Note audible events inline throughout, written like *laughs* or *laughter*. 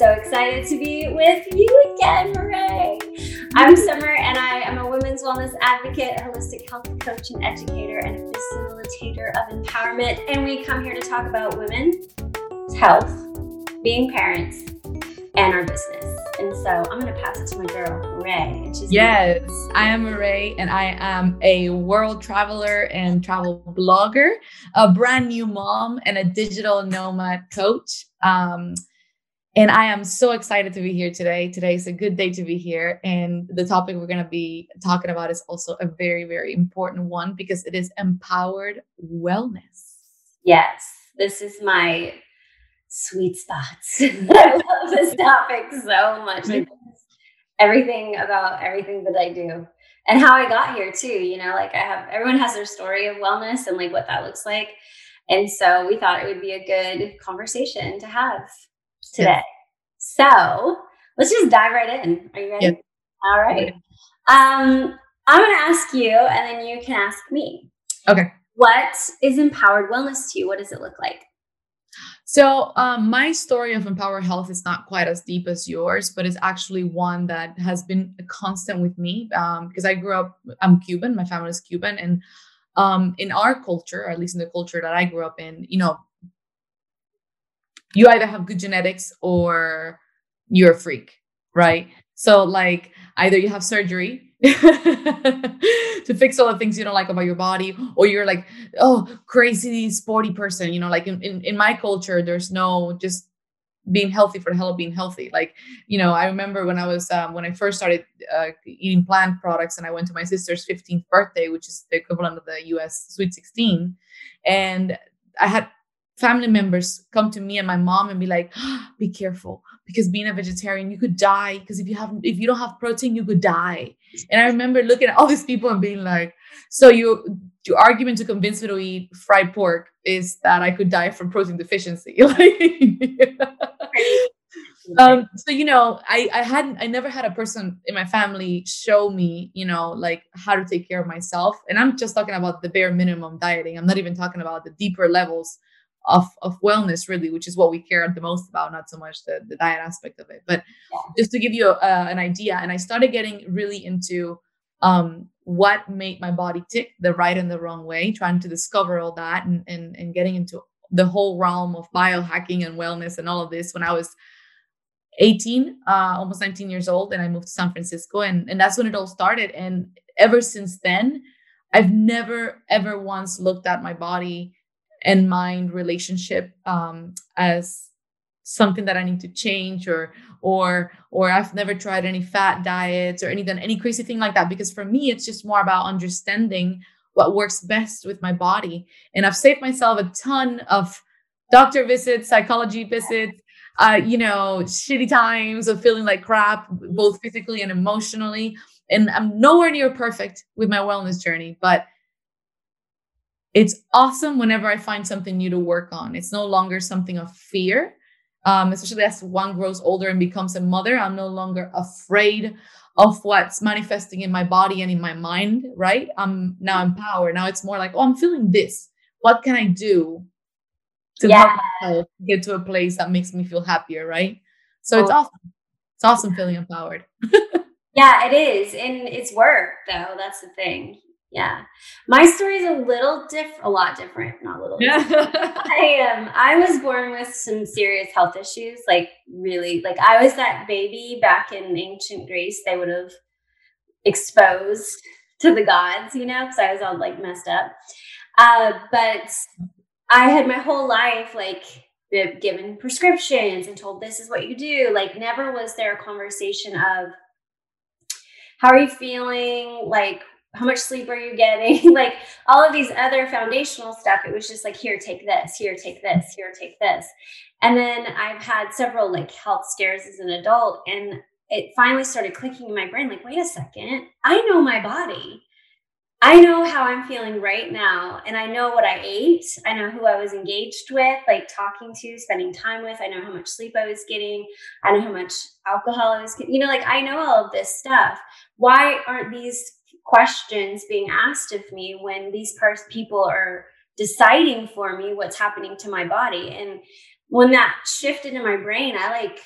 so excited to be with you again, Ray. I'm Summer, and I am a women's wellness advocate, holistic health coach and educator, and a facilitator of empowerment. And we come here to talk about women's health, being parents, and our business. And so I'm going to pass it to my girl, Ray. yes, I am Ray, and I am a world traveler and travel blogger, a brand new mom, and a digital nomad coach. Um, and I am so excited to be here today. Today is a good day to be here. And the topic we're going to be talking about is also a very, very important one because it is empowered wellness. Yes, this is my sweet spots. *laughs* I love this topic so much. everything about everything that I do and how I got here too. You know, like I have everyone has their story of wellness and like what that looks like. And so we thought it would be a good conversation to have today. So let's just dive right in. Are you ready? All right. Um, I'm going to ask you, and then you can ask me. Okay. What is empowered wellness to you? What does it look like? So, um, my story of empowered Health is not quite as deep as yours, but it's actually one that has been a constant with me um, because I grew up, I'm Cuban, my family is Cuban. And um, in our culture, or at least in the culture that I grew up in, you know, you either have good genetics or you're a freak, right? So like either you have surgery *laughs* to fix all the things you don't like about your body, or you're like, oh, crazy sporty person. You know, like in, in, in my culture, there's no just being healthy for the hell of being healthy. Like, you know, I remember when I was um, when I first started uh, eating plant products, and I went to my sister's 15th birthday, which is the equivalent of the U.S. Sweet 16, and I had family members come to me and my mom and be like oh, be careful. Because being a vegetarian you could die. Because if you have if you don't have protein you could die. And i remember looking at all these people and being like so you your argument to convince me to eat fried pork is that i could die from protein deficiency. *laughs* Um so you know i i hadn't i never had a person in my family show me you know like how to take care of myself. And i'm just talking about the bare minimum dieting. I'm not even talking about the deeper levels of of wellness really which is what we care the most about not so much the, the diet aspect of it but yeah. just to give you a, an idea and i started getting really into um, what made my body tick the right and the wrong way trying to discover all that and, and and getting into the whole realm of biohacking and wellness and all of this when i was 18 uh, almost 19 years old and i moved to san francisco and and that's when it all started and ever since then i've never ever once looked at my body and mind relationship um, as something that I need to change or or or I've never tried any fat diets or any done any crazy thing like that. Because for me it's just more about understanding what works best with my body. And I've saved myself a ton of doctor visits, psychology visits, uh, you know, shitty times of feeling like crap both physically and emotionally. And I'm nowhere near perfect with my wellness journey but it's awesome whenever I find something new to work on. It's no longer something of fear, um, especially as one grows older and becomes a mother. I'm no longer afraid of what's manifesting in my body and in my mind, right? I'm now empowered. Now it's more like, oh, I'm feeling this. What can I do to yeah. help myself get to a place that makes me feel happier, right? So oh. it's awesome. It's awesome feeling empowered. *laughs* yeah, it is. And it's work, though. That's the thing. Yeah. My story is a little different, a lot different, not a little. *laughs* Yeah. I am. Um, I was born with some serious health issues, like really, like I was that baby back in ancient Greece. They would have exposed to the gods, you know, because I was all like messed up. Uh, but I had my whole life like given prescriptions and told this is what you do. Like, never was there a conversation of how are you feeling? Like, how much sleep are you getting? *laughs* like all of these other foundational stuff. It was just like, here, take this, here, take this, here, take this. And then I've had several like health scares as an adult. And it finally started clicking in my brain like, wait a second, I know my body. I know how I'm feeling right now. And I know what I ate. I know who I was engaged with, like talking to, spending time with. I know how much sleep I was getting. I know how much alcohol I was getting. You know, like I know all of this stuff. Why aren't these questions being asked of me when these pers- people are deciding for me what's happening to my body and when that shifted in my brain i like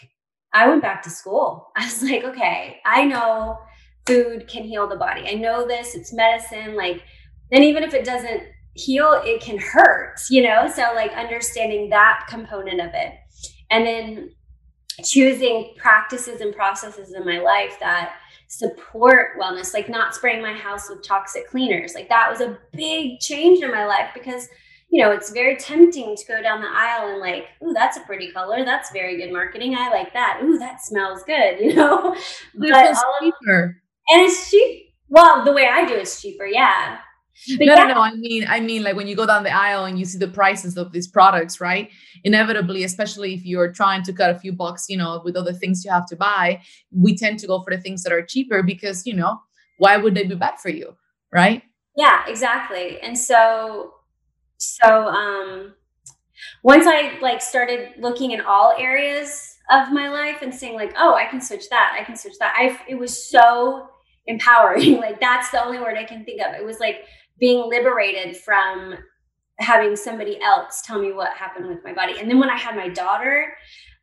I went back to school. *laughs* I was like, okay, I know food can heal the body. I know this, it's medicine. Like, then even if it doesn't heal, it can hurt, you know? So, like, understanding that component of it. And then choosing practices and processes in my life that support wellness, like not spraying my house with toxic cleaners. Like, that was a big change in my life because you know, it's very tempting to go down the aisle and like, ooh, that's a pretty color. That's very good marketing. I like that. Ooh, that smells good, *laughs* you know. But it's cheaper. And it's cheap. Well, the way I do it's cheaper, yeah. But no, yeah. no, no. I mean, I mean, like when you go down the aisle and you see the prices of these products, right? Inevitably, especially if you're trying to cut a few bucks, you know, with other things you have to buy, we tend to go for the things that are cheaper because, you know, why would they be bad for you, right? Yeah, exactly. And so so um, once I like started looking in all areas of my life and saying like, oh, I can switch that, I can switch that. I it was so empowering. *laughs* like that's the only word I can think of. It was like being liberated from having somebody else tell me what happened with my body. And then when I had my daughter,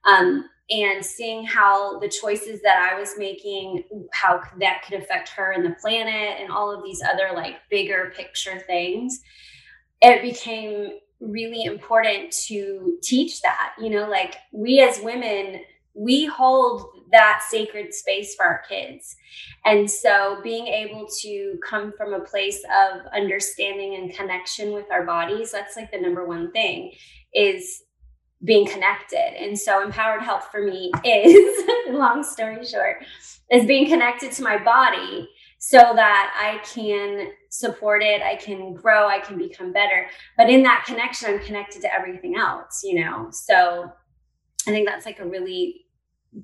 um, and seeing how the choices that I was making, how that could affect her and the planet and all of these other like bigger picture things, it became really important to teach that you know like we as women we hold that sacred space for our kids and so being able to come from a place of understanding and connection with our bodies that's like the number one thing is being connected and so empowered health for me *laughs* is long story short is being connected to my body so that I can support it, I can grow, I can become better. But in that connection, I'm connected to everything else, you know? So I think that's like a really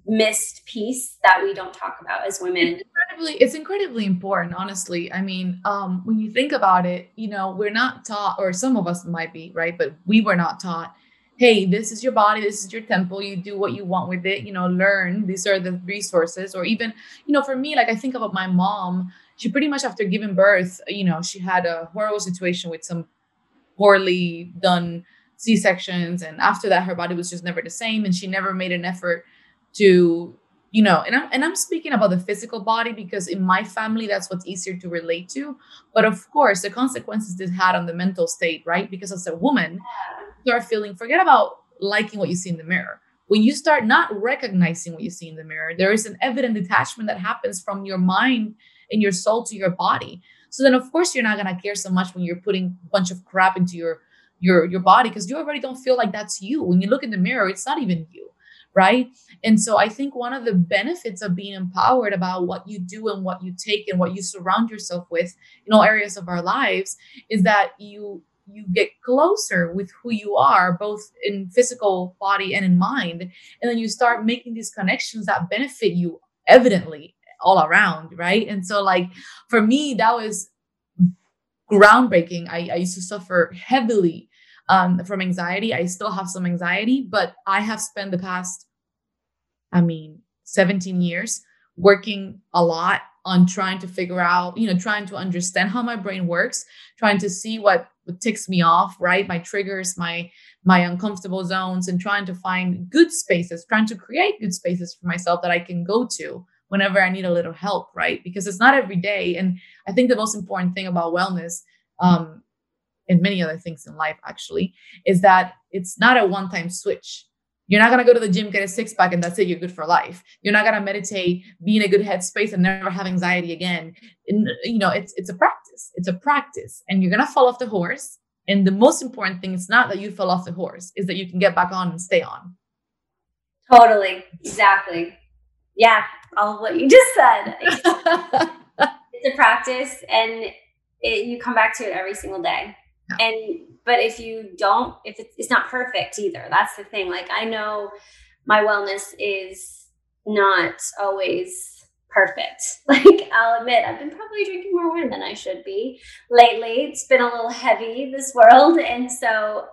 missed piece that we don't talk about as women. It's incredibly, it's incredibly important, honestly. I mean, um, when you think about it, you know, we're not taught, or some of us might be, right? But we were not taught hey, this is your body, this is your temple, you do what you want with it, you know, learn, these are the resources. Or even, you know, for me, like I think about my mom, she pretty much after giving birth, you know, she had a horrible situation with some poorly done C sections. And after that, her body was just never the same. And she never made an effort to, you know, and I'm, and I'm speaking about the physical body because in my family, that's what's easier to relate to. But of course, the consequences this had on the mental state, right? Because as a woman, you start feeling, forget about liking what you see in the mirror. When you start not recognizing what you see in the mirror, there is an evident detachment that happens from your mind and your soul to your body. So then, of course, you're not gonna care so much when you're putting a bunch of crap into your your your body because you already don't feel like that's you. When you look in the mirror, it's not even you, right? And so I think one of the benefits of being empowered about what you do and what you take and what you surround yourself with in all areas of our lives is that you you get closer with who you are both in physical body and in mind. And then you start making these connections that benefit you evidently all around right? And so like for me that was groundbreaking. I, I used to suffer heavily um, from anxiety. I still have some anxiety but i have spent the past i mean 17 years working a lot on trying to figure out, you know, trying to understand how my brain works, trying to see what, what ticks me off, right? My triggers, my my uncomfortable zones, and trying to find good spaces, trying to create good spaces for myself that I can go to whenever I need a little help, right? Because it's not every day. And I think the most important thing about wellness, um, and many other things in life actually, is that it's not a one-time switch you're not going to go to the gym, get a six pack, and that's it. You're good for life. You're not going to meditate, be in a good headspace, and never have anxiety again. And, you know, it's it's a practice. It's a practice, and you're going to fall off the horse. And the most important thing is not that you fell off the horse; is that you can get back on and stay on. Totally, exactly. Yeah, all of what you just said. *laughs* it's a practice, and it, you come back to it every single day. Yeah. And but if you don't, if it's, it's not perfect either, that's the thing. Like I know my wellness is not always perfect. *laughs* Like I'll admit, I've been probably drinking more wine than I should be lately. It's been a little heavy this world, and so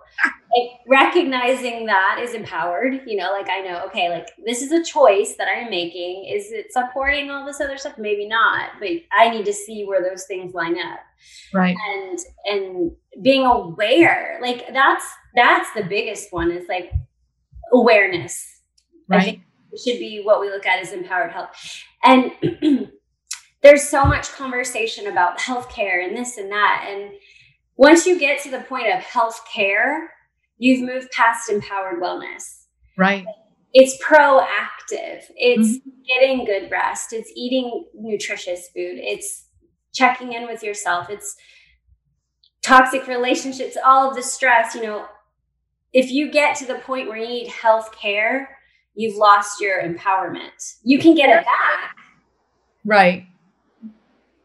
like, recognizing that is empowered. You know, like I know, okay, like this is a choice that I'm making. Is it supporting all this other stuff? Maybe not, but I need to see where those things line up. Right. And and being aware, like that's that's the biggest one. Is like awareness. Right should be what we look at as empowered health. And *clears throat* there's so much conversation about healthcare and this and that. And once you get to the point of healthcare, you've moved past empowered wellness. Right. It's proactive. It's mm-hmm. getting good rest. It's eating nutritious food. It's checking in with yourself. It's toxic relationships, all of the stress, you know, if you get to the point where you need health care, you've lost your empowerment. You can get it back. Right.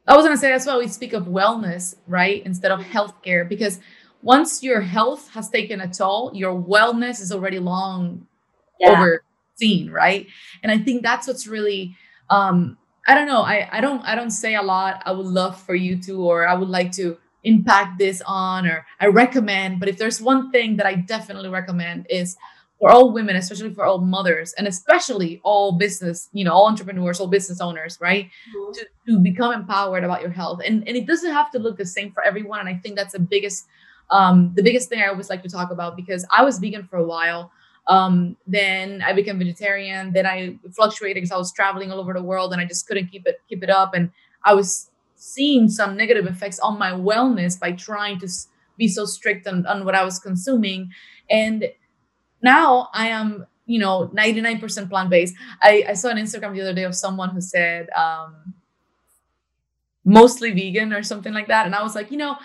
I was going to say that's why we speak of wellness, right? Instead of healthcare, because once your health has taken a toll, your wellness is already long yeah. overseen, right? And I think that's what's really um I don't know, I I don't I don't say a lot I would love for you to or I would like to impact this on or I recommend. But if there's one thing that I definitely recommend is for all women, especially for all mothers, and especially all business, you know, all entrepreneurs, all business owners, right? Mm-hmm. To, to become empowered about your health. And and it doesn't have to look the same for everyone. And I think that's the biggest um the biggest thing I always like to talk about because I was vegan for a while. Um, then I became vegetarian. Then I fluctuated because I was traveling all over the world and I just couldn't keep it keep it up. And I was seeing some negative effects on my wellness by trying to be so strict on, on what I was consuming. And now I am, you know, 99% plant based. I, I saw an Instagram the other day of someone who said, um, mostly vegan or something like that. And I was like, you know,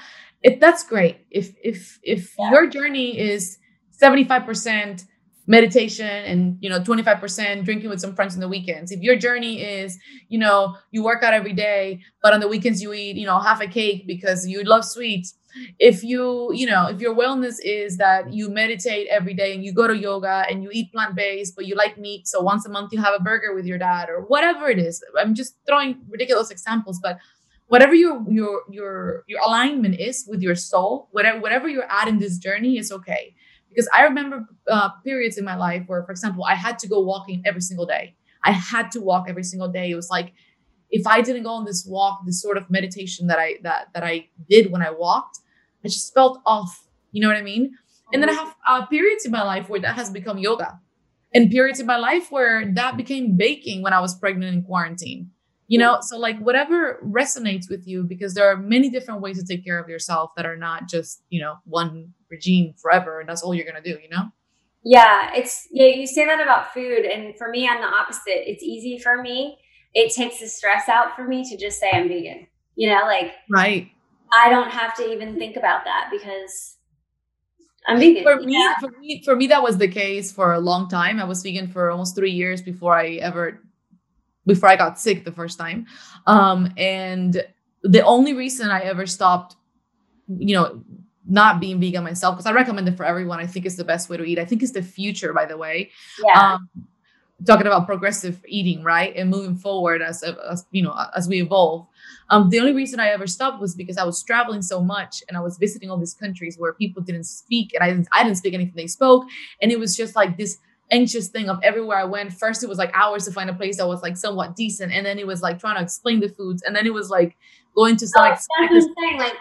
if that's great. If if if yeah. your journey is 75% meditation and you know 25% drinking with some friends in the weekends. If your journey is you know you work out every day but on the weekends you eat you know half a cake because you love sweets. If you you know if your wellness is that you meditate every day and you go to yoga and you eat plant-based but you like meat so once a month you have a burger with your dad or whatever it is. I'm just throwing ridiculous examples but whatever your your your your alignment is with your soul whatever whatever you're at in this journey is okay because I remember uh, periods in my life where, for example, I had to go walking every single day. I had to walk every single day. It was like if I didn't go on this walk, this sort of meditation that I that that I did when I walked, I just felt off. You know what I mean? And then I have uh, periods in my life where that has become yoga, and periods in my life where that became baking when I was pregnant in quarantine you know so like whatever resonates with you because there are many different ways to take care of yourself that are not just you know one regime forever and that's all you're gonna do you know? Yeah it's yeah you say that about food and for me i'm the opposite. It's easy for me. It takes the stress out for me to just say i'm vegan you know like right. I don't have to even think about that because i'm vegan for me yeah. for me for me that was the case for a long time. I was vegan for almost three years before i ever before I got sick the first time. Um, and the only reason I ever stopped, you know, not being vegan myself, because I recommend it for everyone. I think it's the best way to eat. I think it's the future, by the way. Yeah. Um, talking about progressive eating, right, and moving forward as, as you know as we evolve. Um, the only reason I ever stopped was because I was traveling so much and I was visiting all these countries where people didn't speak and I didn't I didn't speak anything they spoke, and it was just like this anxious thing of everywhere I went. First, it was like hours to find a place that was like somewhat decent, and then it was like trying to explain the foods, and then it was like going to some. Oh, that's what I'm saying, like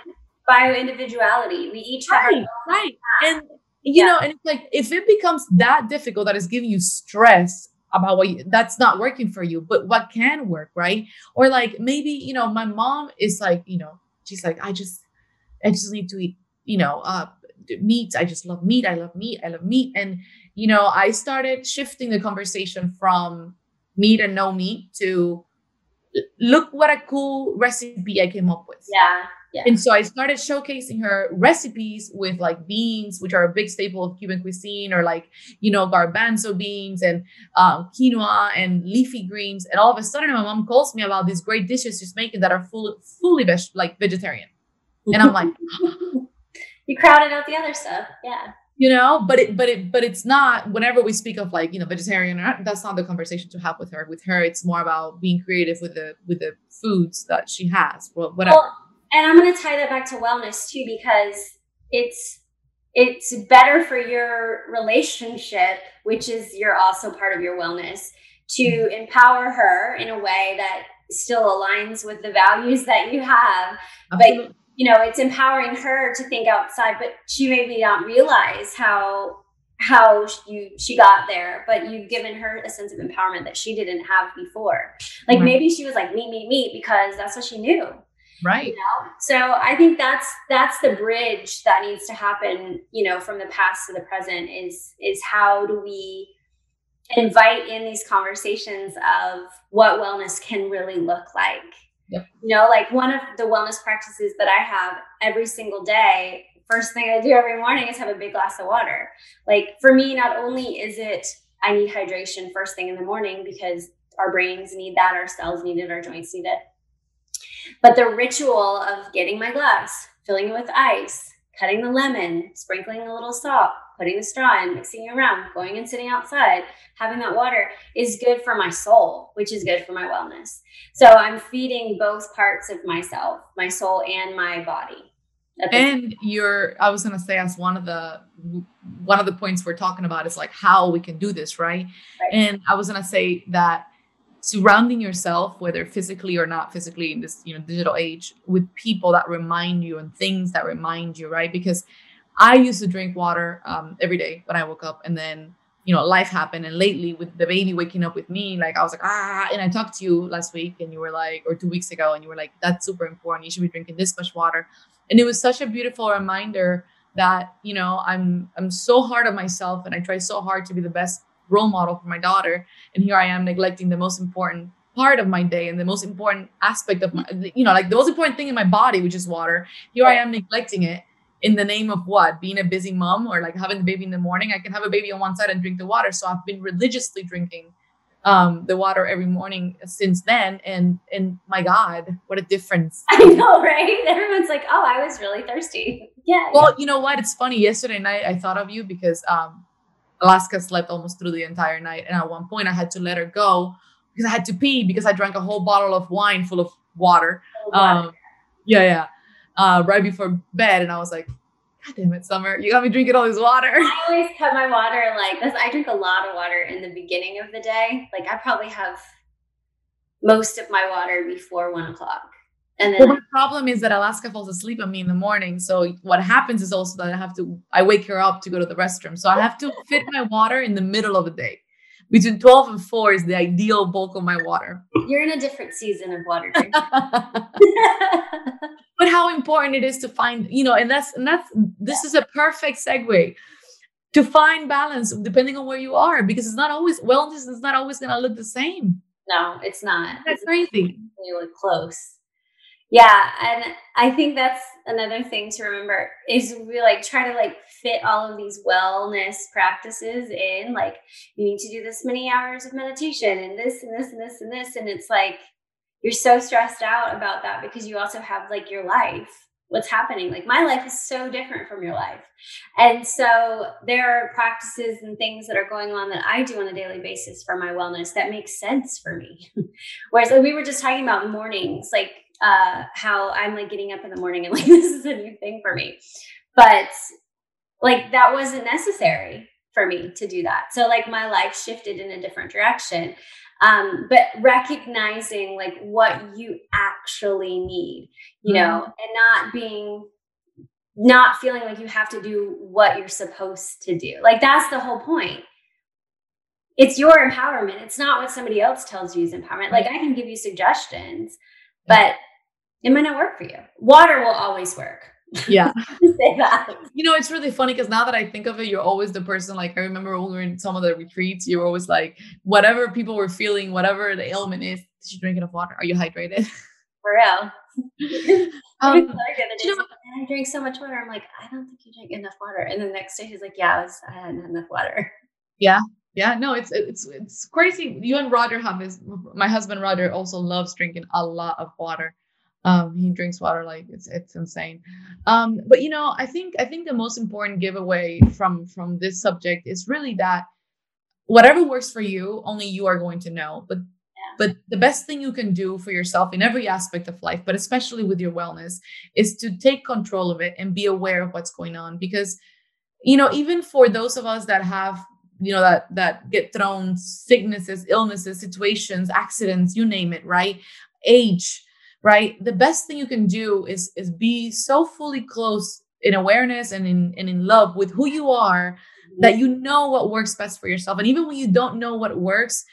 bio individuality. We each have right, right, and you yeah. know, and it's like if it becomes that difficult that is giving you stress about what you, that's not working for you, but what can work, right? Or like maybe you know, my mom is like, you know, she's like, I just, I just need to eat, you know, uh, meat. I just love meat. I love meat. I love meat, and you know, I started shifting the conversation from meat and no meat to look what a cool recipe I came up with. Yeah. Yeah. And so I started showcasing her recipes with like beans, which are a big staple of Cuban cuisine, or like, you know, garbanzo beans and um, quinoa and leafy greens. And all of a sudden, my mom calls me about these great dishes she's making that are full, fully veg- like vegetarian. And I'm like, *laughs* you crowded out the other stuff. Yeah you know but it but it but it's not whenever we speak of like you know vegetarian that's not the conversation to have with her with her it's more about being creative with the with the foods that she has well whatever well, and i'm going to tie that back to wellness too because it's it's better for your relationship which is you're also part of your wellness to empower her in a way that still aligns with the values that you have Absolutely. but you know, it's empowering her to think outside, but she maybe not realize how how you she got there, but you've given her a sense of empowerment that she didn't have before. Like right. maybe she was like meat, me, meat because that's what she knew. Right. You know? So I think that's that's the bridge that needs to happen, you know, from the past to the present is is how do we invite in these conversations of what wellness can really look like. Yep. You know, like one of the wellness practices that I have every single day first thing I do every morning is have a big glass of water. Like for me, not only is it I need hydration first thing in the morning because our brains need that, our cells need it, our joints need it. But the ritual of getting my glass, filling it with ice, cutting the lemon, sprinkling a little salt, putting the straw in, mixing it around, going and sitting outside, having that water is good for my soul, which is good for my wellness. So I'm feeding both parts of myself, my soul and my body and you're i was going to say as one of the one of the points we're talking about is like how we can do this right, right. and i was going to say that surrounding yourself whether physically or not physically in this you know digital age with people that remind you and things that remind you right? Because i used to drink water um, every day when i woke up and then you know life happened and lately with the baby waking up with me like i was like ah and i talked to you last week and you were like or two weeks ago and you were like that's super important. You should be drinking this much water. And it was such a beautiful reminder that you know i'm i'm so hard on myself and i try so hard to be the best role model for my daughter and here i am neglecting the most important part of my day and the most important aspect of my you know like the most important thing in my body which is water here i am neglecting it in the name of what being a busy mom or like having the baby in the morning i can have a baby on one side and drink the water so i've been religiously drinking um, the water every morning since then. And and my God, what a difference! *laughs* I know, right? Everyone's like, "Oh, I was really thirsty." *laughs* Yeah. Well, you know what? It's funny. Yesterday night, I thought of you because um, Alaska slept almost through the entire night, and at one point, I had to let her go because I had to pee because I drank a whole bottle of wine full of water. Um, yeah, yeah. Uh, right before bed, and I was like, God damn it, Summer, you got me drinking all this water. I always cut my water like this. I drink a lot of water in the beginning of the day. Like I probably have most of my water before one o'clock. And then well, my problem is that Alaska falls asleep on me in the morning. So what happens is also that I have to I wake her up to go to the restroom. So I have to *laughs* fit my water in the middle of the day. Between 12 and 4 is the ideal bulk of my water. You're in a different season of water drinking. *laughs* *laughs* but how important it is to find you know and that's and that's this is a perfect segue to find balance depending on where you are because it's not always wellness is not always going to look the same no it's not that's it's crazy really close yeah and i think that's another thing to remember is we like try to like fit all of these wellness practices in like you need to do this many hours of meditation and this and this and this and this and it's like you're so stressed out about that because you also have like your life what's happening. Like my life is so different from your life. And so there are practices and things that are going on that i do on a daily basis for my wellness that makes sense for me. *laughs* Whereas like, we were just talking about mornings like uh how i'm like getting up in the morning and like *laughs* this is a new thing for me. But like that wasn't necessary for me to do that. So like my life shifted in a different direction. Um, but recognizing like what you actually need you mm-hmm. know and not being not feeling like you have to do what you're supposed to do. Like that's the whole point. It's your empowerment. It's not what somebody else tells you is empowerment. Like i can give you suggestions but it might not work for you. Water will always work. Yeah. *laughs* Say that. You know it's really funny because now that i think of it you're always the person like i remember when we were in some of the retreats you were always like whatever people were feeling whatever the ailment is did you drink enough water? Are you hydrated? *laughs* For real. *laughs* Um, you know, I drink so much water. I'm like, I don't think you drink enough water. And the next day, he's like, Yeah, I, was, I hadn't had enough water. Yeah, yeah. No, it's it's it's crazy. You and Roger have this. My husband Roger also loves drinking a lot of water. Um, he drinks water like it's it's insane. Um, but you know, I think I think the most important giveaway from from this subject is really that whatever works for you, only you are going to know. But but the best thing you can do for yourself in every aspect of life, but especially with your wellness, is to take control of it and be aware of what's going on. Because, you know, even for those of us that have you know that that get thrown sicknesses illnesses situations accidents you name it right age right the best thing you can do is is be so fully close in awareness and in and in love with who you are that you know what works best for yourself. And even when you don't know what works,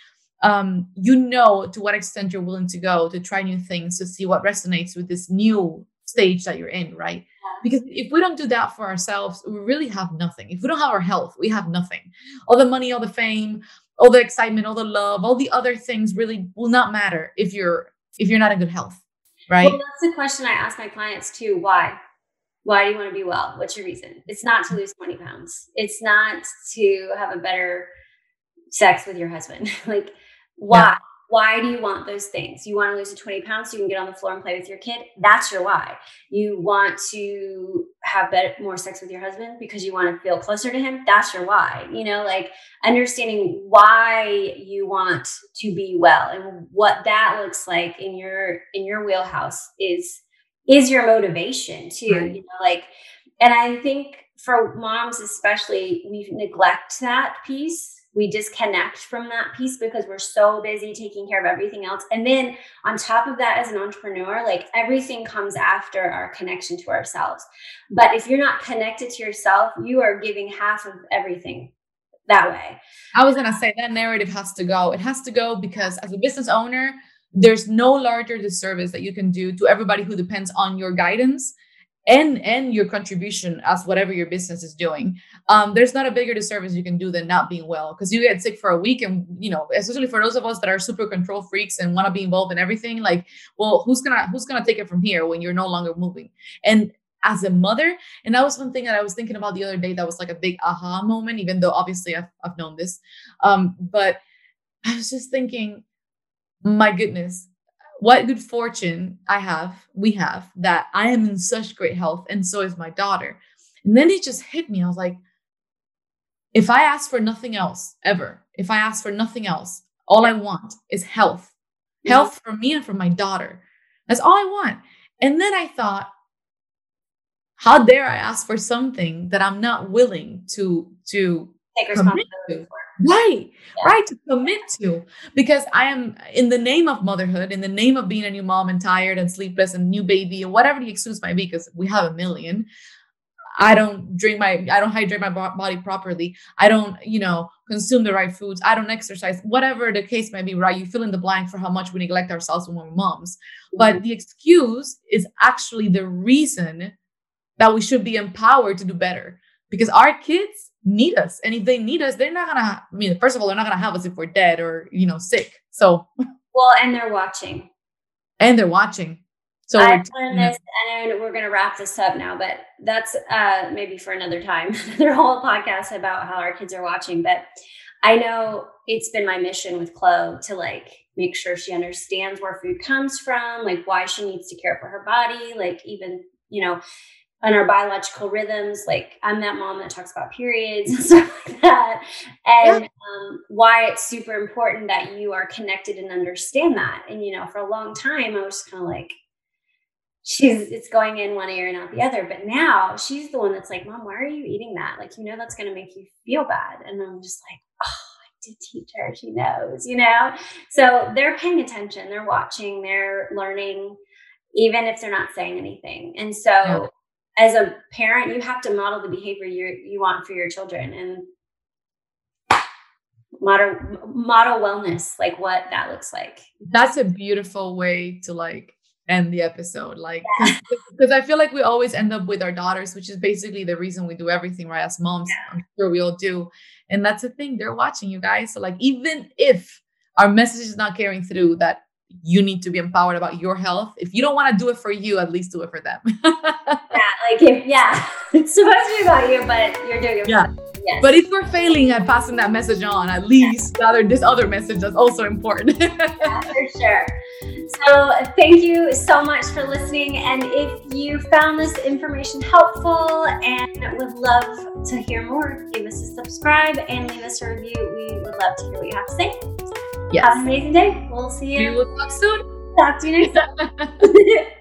um, you know to what extent you're willing to go to try new things to see what resonates with this new stage that you're in, right? Because if we don't do that for ourselves, we really have nothing. If we don't have our health, we have nothing. All the money, all the fame, all the excitement, all the love, all the other things really will not matter if you're if you're not in good health, right? Well, that's the question I ask my clients too. Why? Why do you want to be well? What's your reason? It's not to lose 20 pounds. It's not to have a better sex with your husband. *laughs* like, why? Yeah. Why do you want those things? You want to lose the 20 pounds so you can get on the floor and play with your kid? That's your why. You want to have better, more sex with your husband because you want to feel closer to him? That's your why. You know, like understanding why you want to be well and what that looks like in your in your wheelhouse is is your motivation too. Right. You know, like and I think for moms especially, we neglect that piece we disconnect from that piece because we're so busy taking care of everything else. And then on top of that, as an entrepreneur, like everything comes after our connection to ourselves. But if you're not connected to yourself, you are giving half of everything that way. I was going to say that narrative has to go. It has to go because as a business owner, there's no larger disservice that you can do to everybody who depends on your guidance and and your contribution as whatever your business is doing. Um there's not a bigger disservice you can do than not being well because you get sick for a week and you know especially for those of us that are super control freaks and want to be involved in everything like well who's gonna who's gonna take it from here when you're no longer moving? And as a mother and that was one thing that i was thinking about the other day that was like a big aha moment even though obviously i've, I've known this. Um but i was just thinking my goodness what good fortune I have, we have, that I am in such great health, and so is my daughter. And then it just hit me. I was like, if I ask for nothing else ever, if I ask for nothing else, all I want is health, health for me and for my daughter. That's all I want. And then I thought, how dare I ask for something that I'm not willing to to take responsibility for? Right yeah. right to commit to. Because i am in the name of motherhood in the name of being a new mom and tired and sleepless and new baby and whatever the excuse might be because we have a million i don't drink my i don't hydrate my body properly. I don't you know consume the right foods. I don't exercise. Whatever the case may be right you fill in the blank for how much we neglect ourselves when we're moms. But mm-hmm. the excuse is actually the reason that we should be empowered to do better. Because our kids need us. And if they need us, they're not gonna, I mean, first of all, they're not gonna have us if we're dead or, you know, sick. So well, and they're watching. And they're watching. So I learned this and we're gonna wrap this up now, but that's uh maybe for another time. *laughs* Their whole podcast about how our kids are watching. But I know it's been my mission with Chloe to like make sure she understands where food comes from, like why she needs to care for her body, like even, you know, on our biological rhythms. Like I'm that mom that talks about periods and *laughs* stuff like that. And yeah. um, why it's super important that you are connected and understand that. And, you know, for a long time, I was kind of like, she's, it's going in one ear and out the other. But now she's the one that's like, mom, why are you eating that? Like, you know, that's going to make you feel bad. And I'm just like, oh, I did teach her. She knows, you know? So they're paying attention, they're watching, they're learning even if they're not saying anything. And so yeah as a parent, you have to model the behavior you you want for your children and model model wellness, like what that looks like. That's a beautiful way to like end the episode like because yeah. *laughs* i feel like we always end up with our daughters which is basically the reason we do everything right as moms yeah. i'm sure we all do and that's the thing they're watching you guys so like even if our message is not carrying through that you need to be empowered about your health. If you don't want to do it for you, at least do it for them. *laughs* yeah, like if yeah, *laughs* it's supposed to be about you, but you're doing it. Yeah. Yes. But if we're failing at passing that message on, at least yeah. other this other message that's also important. *laughs* yeah, for sure. So thank you so much for listening. And if you found this information helpful and would love to hear more, give us a subscribe and leave us a review. We would love to hear what you have to say. Yes. Have an amazing day. We'll see you. We will talk soon. Talk to you next time.